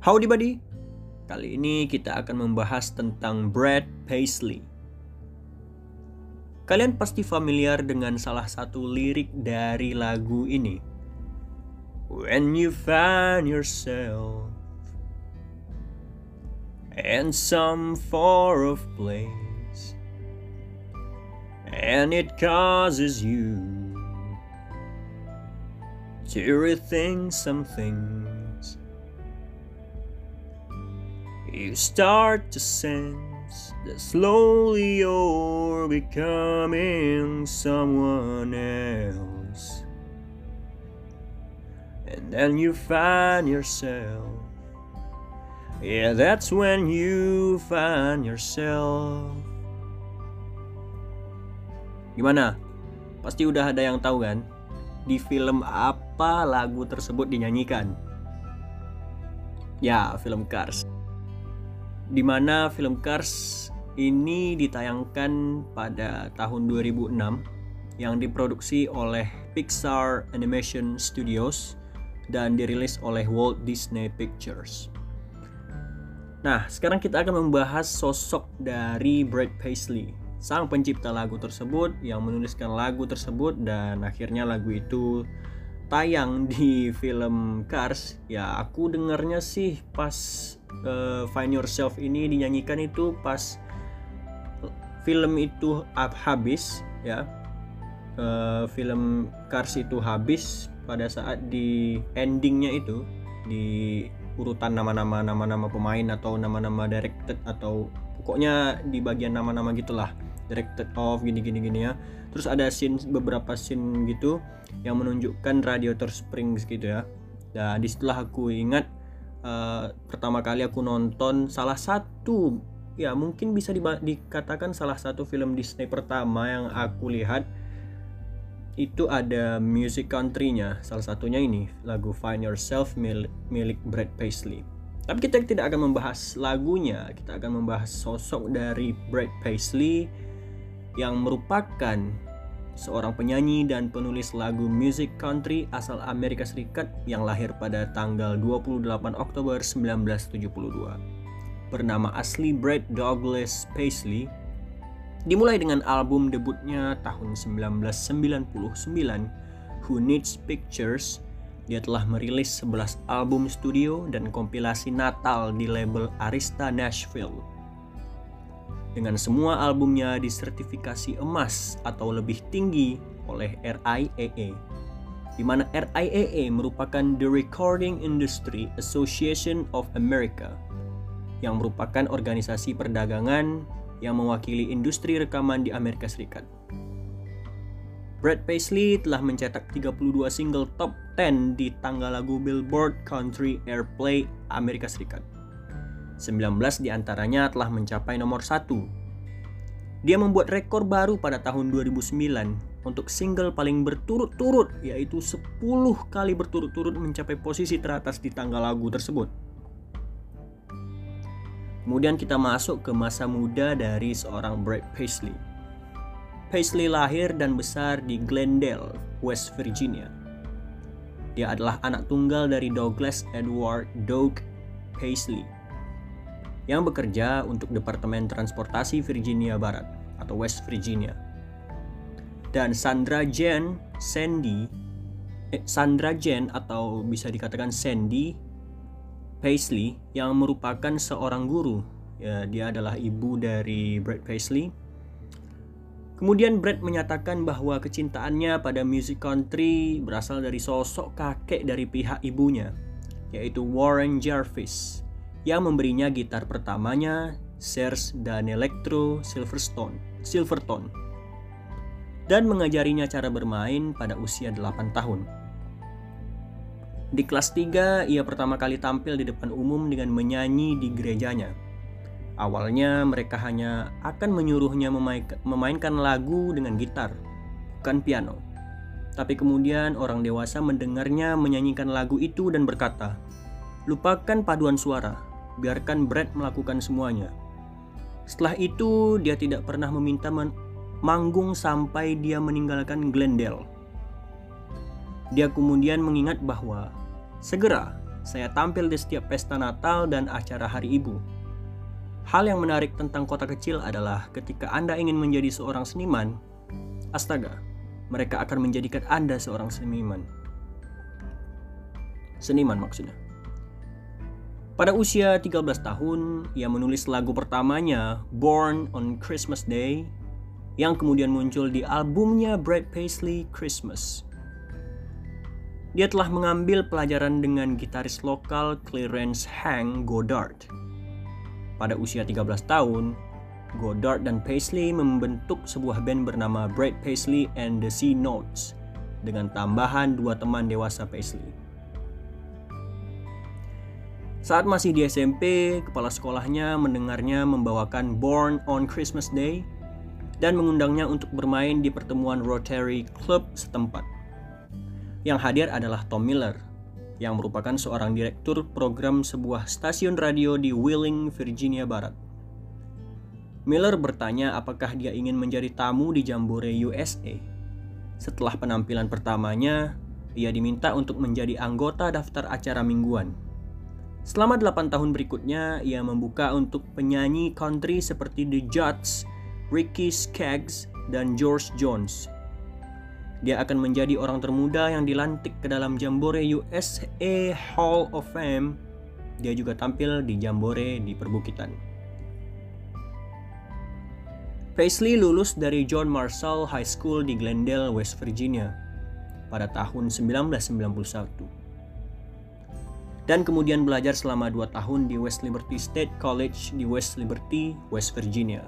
Howdy buddy, kali ini kita akan membahas tentang Brad Paisley. Kalian pasti familiar dengan salah satu lirik dari lagu ini. When you find yourself in some far off place and it causes you to rethink some things you start to sense that slowly you're becoming someone else. And then you find yourself. Yeah, that's when you find yourself. Gimana? Pasti udah ada yang tahu kan? Di film apa lagu tersebut dinyanyikan? Ya, film Cars di mana film Cars ini ditayangkan pada tahun 2006 yang diproduksi oleh Pixar Animation Studios dan dirilis oleh Walt Disney Pictures. Nah, sekarang kita akan membahas sosok dari Brad Paisley, sang pencipta lagu tersebut yang menuliskan lagu tersebut dan akhirnya lagu itu tayang di film Cars. Ya, aku dengarnya sih pas uh, Find Yourself ini dinyanyikan itu pas film itu habis ya uh, film Cars itu habis pada saat di endingnya itu di urutan nama-nama nama-nama pemain atau nama-nama directed atau pokoknya di bagian nama-nama gitulah directed of gini gini gini ya. Terus ada scene beberapa scene gitu yang menunjukkan radiator springs gitu ya. Dan di situlah aku ingat uh, pertama kali aku nonton salah satu ya mungkin bisa di, dikatakan salah satu film Disney pertama yang aku lihat itu ada music country-nya. Salah satunya ini lagu Find Yourself milik, milik Brad Paisley. Tapi kita tidak akan membahas lagunya kita akan membahas sosok dari Brad Paisley yang merupakan seorang penyanyi dan penulis lagu music country asal Amerika Serikat yang lahir pada tanggal 28 Oktober 1972. Bernama asli Brad Douglas Paisley, dimulai dengan album debutnya tahun 1999, Who Needs Pictures, dia telah merilis 11 album studio dan kompilasi Natal di label Arista Nashville dengan semua albumnya disertifikasi emas atau lebih tinggi oleh RIAA di mana RIAA merupakan The Recording Industry Association of America yang merupakan organisasi perdagangan yang mewakili industri rekaman di Amerika Serikat. Brad Paisley telah mencetak 32 single top 10 di tangga lagu Billboard Country Airplay Amerika Serikat. 19 di antaranya telah mencapai nomor satu. Dia membuat rekor baru pada tahun 2009 untuk single paling berturut-turut yaitu 10 kali berturut-turut mencapai posisi teratas di tangga lagu tersebut. Kemudian kita masuk ke masa muda dari seorang Brad Paisley. Paisley lahir dan besar di Glendale, West Virginia. Dia adalah anak tunggal dari Douglas Edward Doug Paisley yang bekerja untuk Departemen Transportasi Virginia Barat atau West Virginia. Dan Sandra Jen Sandy eh, Sandra Jen atau bisa dikatakan Sandy Paisley yang merupakan seorang guru. Ya, dia adalah ibu dari Brad Paisley. Kemudian Brad menyatakan bahwa kecintaannya pada musik country berasal dari sosok kakek dari pihak ibunya, yaitu Warren Jarvis yang memberinya gitar pertamanya Serge dan Electro Silverstone, Silvertone dan mengajarinya cara bermain pada usia 8 tahun. Di kelas 3, ia pertama kali tampil di depan umum dengan menyanyi di gerejanya. Awalnya mereka hanya akan menyuruhnya memainkan lagu dengan gitar, bukan piano. Tapi kemudian orang dewasa mendengarnya menyanyikan lagu itu dan berkata, "Lupakan paduan suara, biarkan Brad melakukan semuanya. Setelah itu, dia tidak pernah meminta manggung sampai dia meninggalkan Glendale. Dia kemudian mengingat bahwa segera saya tampil di setiap pesta Natal dan acara Hari Ibu. Hal yang menarik tentang kota kecil adalah ketika Anda ingin menjadi seorang seniman, astaga, mereka akan menjadikan Anda seorang seniman. Seniman maksudnya. Pada usia 13 tahun, ia menulis lagu pertamanya, Born on Christmas Day, yang kemudian muncul di albumnya Brad Paisley Christmas. Dia telah mengambil pelajaran dengan gitaris lokal Clarence Hank Goddard. Pada usia 13 tahun, Goddard dan Paisley membentuk sebuah band bernama Brad Paisley and the C Notes dengan tambahan dua teman dewasa Paisley. Saat masih di SMP, kepala sekolahnya mendengarnya membawakan Born on Christmas Day dan mengundangnya untuk bermain di pertemuan Rotary Club setempat. Yang hadir adalah Tom Miller, yang merupakan seorang direktur program sebuah stasiun radio di Wheeling, Virginia Barat. Miller bertanya apakah dia ingin menjadi tamu di Jambore USA. Setelah penampilan pertamanya, ia diminta untuk menjadi anggota daftar acara mingguan Selama 8 tahun berikutnya, ia membuka untuk penyanyi country seperti The Judds, Ricky Skaggs, dan George Jones. Dia akan menjadi orang termuda yang dilantik ke dalam Jambore USA Hall of Fame. Dia juga tampil di Jambore di perbukitan. Paisley lulus dari John Marshall High School di Glendale, West Virginia pada tahun 1991 dan kemudian belajar selama 2 tahun di West Liberty State College di West Liberty, West Virginia.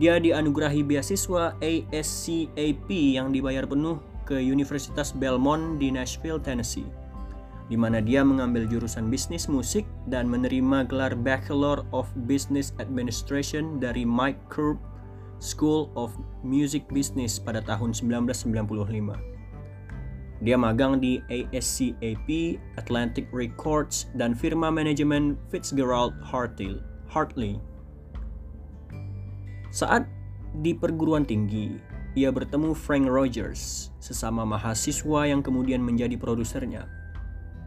Dia dianugerahi beasiswa ASCAP yang dibayar penuh ke Universitas Belmont di Nashville, Tennessee, di mana dia mengambil jurusan bisnis musik dan menerima gelar Bachelor of Business Administration dari Mike Curb School of Music Business pada tahun 1995. Dia magang di ASCAP, Atlantic Records, dan firma manajemen Fitzgerald Hartley. Saat di perguruan tinggi, ia bertemu Frank Rogers, sesama mahasiswa yang kemudian menjadi produsernya.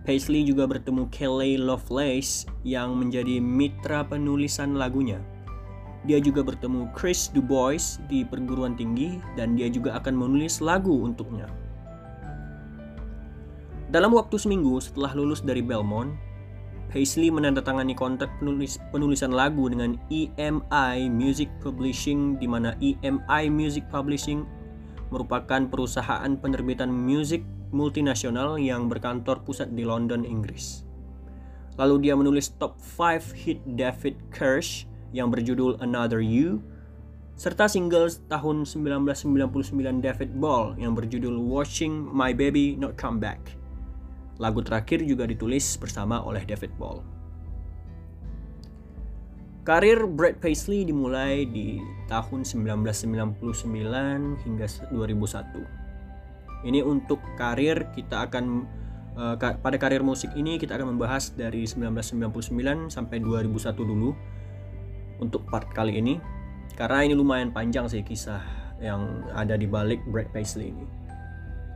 Paisley juga bertemu Kelly Lovelace yang menjadi mitra penulisan lagunya. Dia juga bertemu Chris Dubois di perguruan tinggi dan dia juga akan menulis lagu untuknya. Dalam waktu seminggu setelah lulus dari Belmont, Paisley menandatangani kontrak penulis, penulisan lagu dengan EMI Music Publishing di mana EMI Music Publishing merupakan perusahaan penerbitan musik multinasional yang berkantor pusat di London, Inggris. Lalu dia menulis top 5 hit David Kirsch yang berjudul Another You serta single tahun 1999 David Ball yang berjudul Watching My Baby Not Come Back. Lagu terakhir juga ditulis bersama oleh David Ball. Karir Brad Paisley dimulai di tahun 1999 hingga 2001. Ini untuk karir kita akan uh, pada karir musik ini kita akan membahas dari 1999 sampai 2001 dulu untuk part kali ini karena ini lumayan panjang sih kisah yang ada di balik Brad Paisley ini.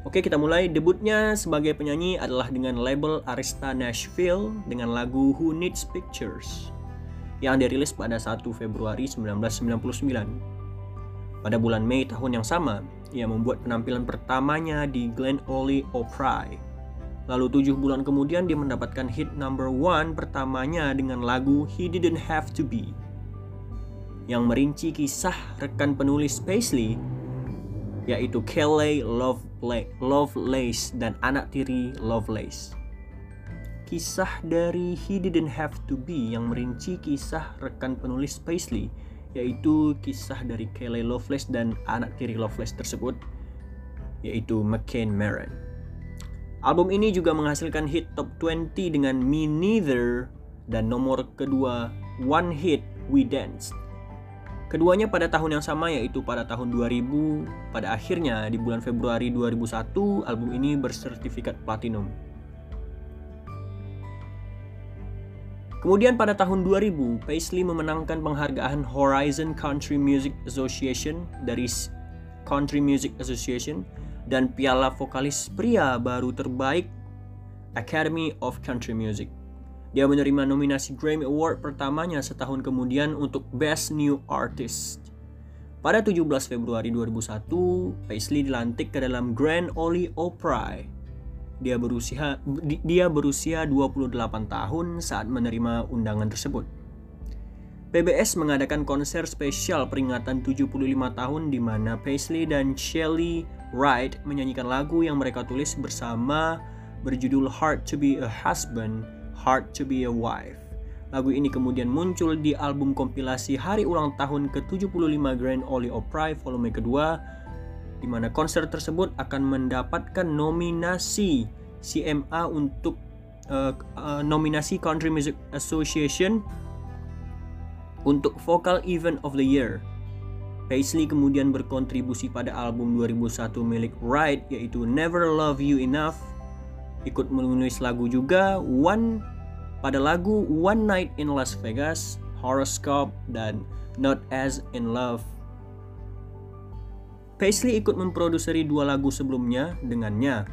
Oke, kita mulai. Debutnya sebagai penyanyi adalah dengan label Arista Nashville dengan lagu Who Needs Pictures yang dirilis pada 1 Februari 1999. Pada bulan Mei tahun yang sama, ia membuat penampilan pertamanya di Glen Ole Opry. Lalu tujuh bulan kemudian dia mendapatkan hit number one pertamanya dengan lagu He Didn't Have To Be yang merinci kisah rekan penulis Paisley yaitu Kelly Lovelace dan anak tiri Lovelace. Kisah dari He Didn't Have To Be yang merinci kisah rekan penulis Paisley yaitu kisah dari Kelly Lovelace dan anak tiri Lovelace tersebut yaitu McCain Maron. Album ini juga menghasilkan hit top 20 dengan Me Neither dan nomor kedua One Hit We Danced Keduanya pada tahun yang sama yaitu pada tahun 2000. Pada akhirnya di bulan Februari 2001 album ini bersertifikat platinum. Kemudian pada tahun 2000, Paisley memenangkan penghargaan Horizon Country Music Association dari Country Music Association dan piala vokalis pria baru terbaik Academy of Country Music. Dia menerima nominasi Grammy Award pertamanya setahun kemudian untuk Best New Artist. Pada 17 Februari 2001, Paisley dilantik ke dalam Grand Ole Opry. Dia berusia dia berusia 28 tahun saat menerima undangan tersebut. PBS mengadakan konser spesial peringatan 75 tahun di mana Paisley dan Shelley Wright menyanyikan lagu yang mereka tulis bersama berjudul Hard to be a Husband, Hard to be a Wife. Lagu ini kemudian muncul di album kompilasi hari ulang tahun ke-75 Grand Ole Opry volume kedua di mana konser tersebut akan mendapatkan nominasi CMA untuk uh, uh, nominasi Country Music Association untuk Vocal Event of the Year. Paisley kemudian berkontribusi pada album 2001 milik Wright yaitu Never Love You Enough. Ikut menulis lagu juga One pada lagu One Night in Las Vegas, Horoscope, dan Not As in Love. Paisley ikut memproduseri dua lagu sebelumnya dengannya.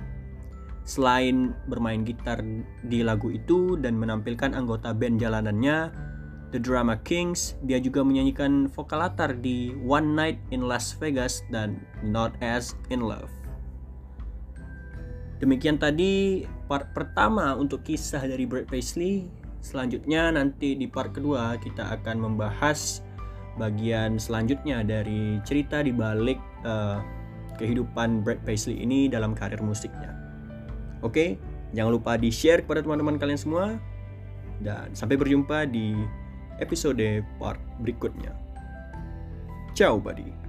Selain bermain gitar di lagu itu dan menampilkan anggota band jalanannya, The Drama Kings, dia juga menyanyikan vokal latar di One Night in Las Vegas dan Not As in Love. Demikian tadi part pertama untuk kisah dari Brad Paisley. Selanjutnya nanti di part kedua kita akan membahas bagian selanjutnya dari cerita di balik uh, kehidupan Brad Paisley ini dalam karir musiknya. Oke, jangan lupa di-share kepada teman-teman kalian semua dan sampai berjumpa di episode part berikutnya. Ciao buddy.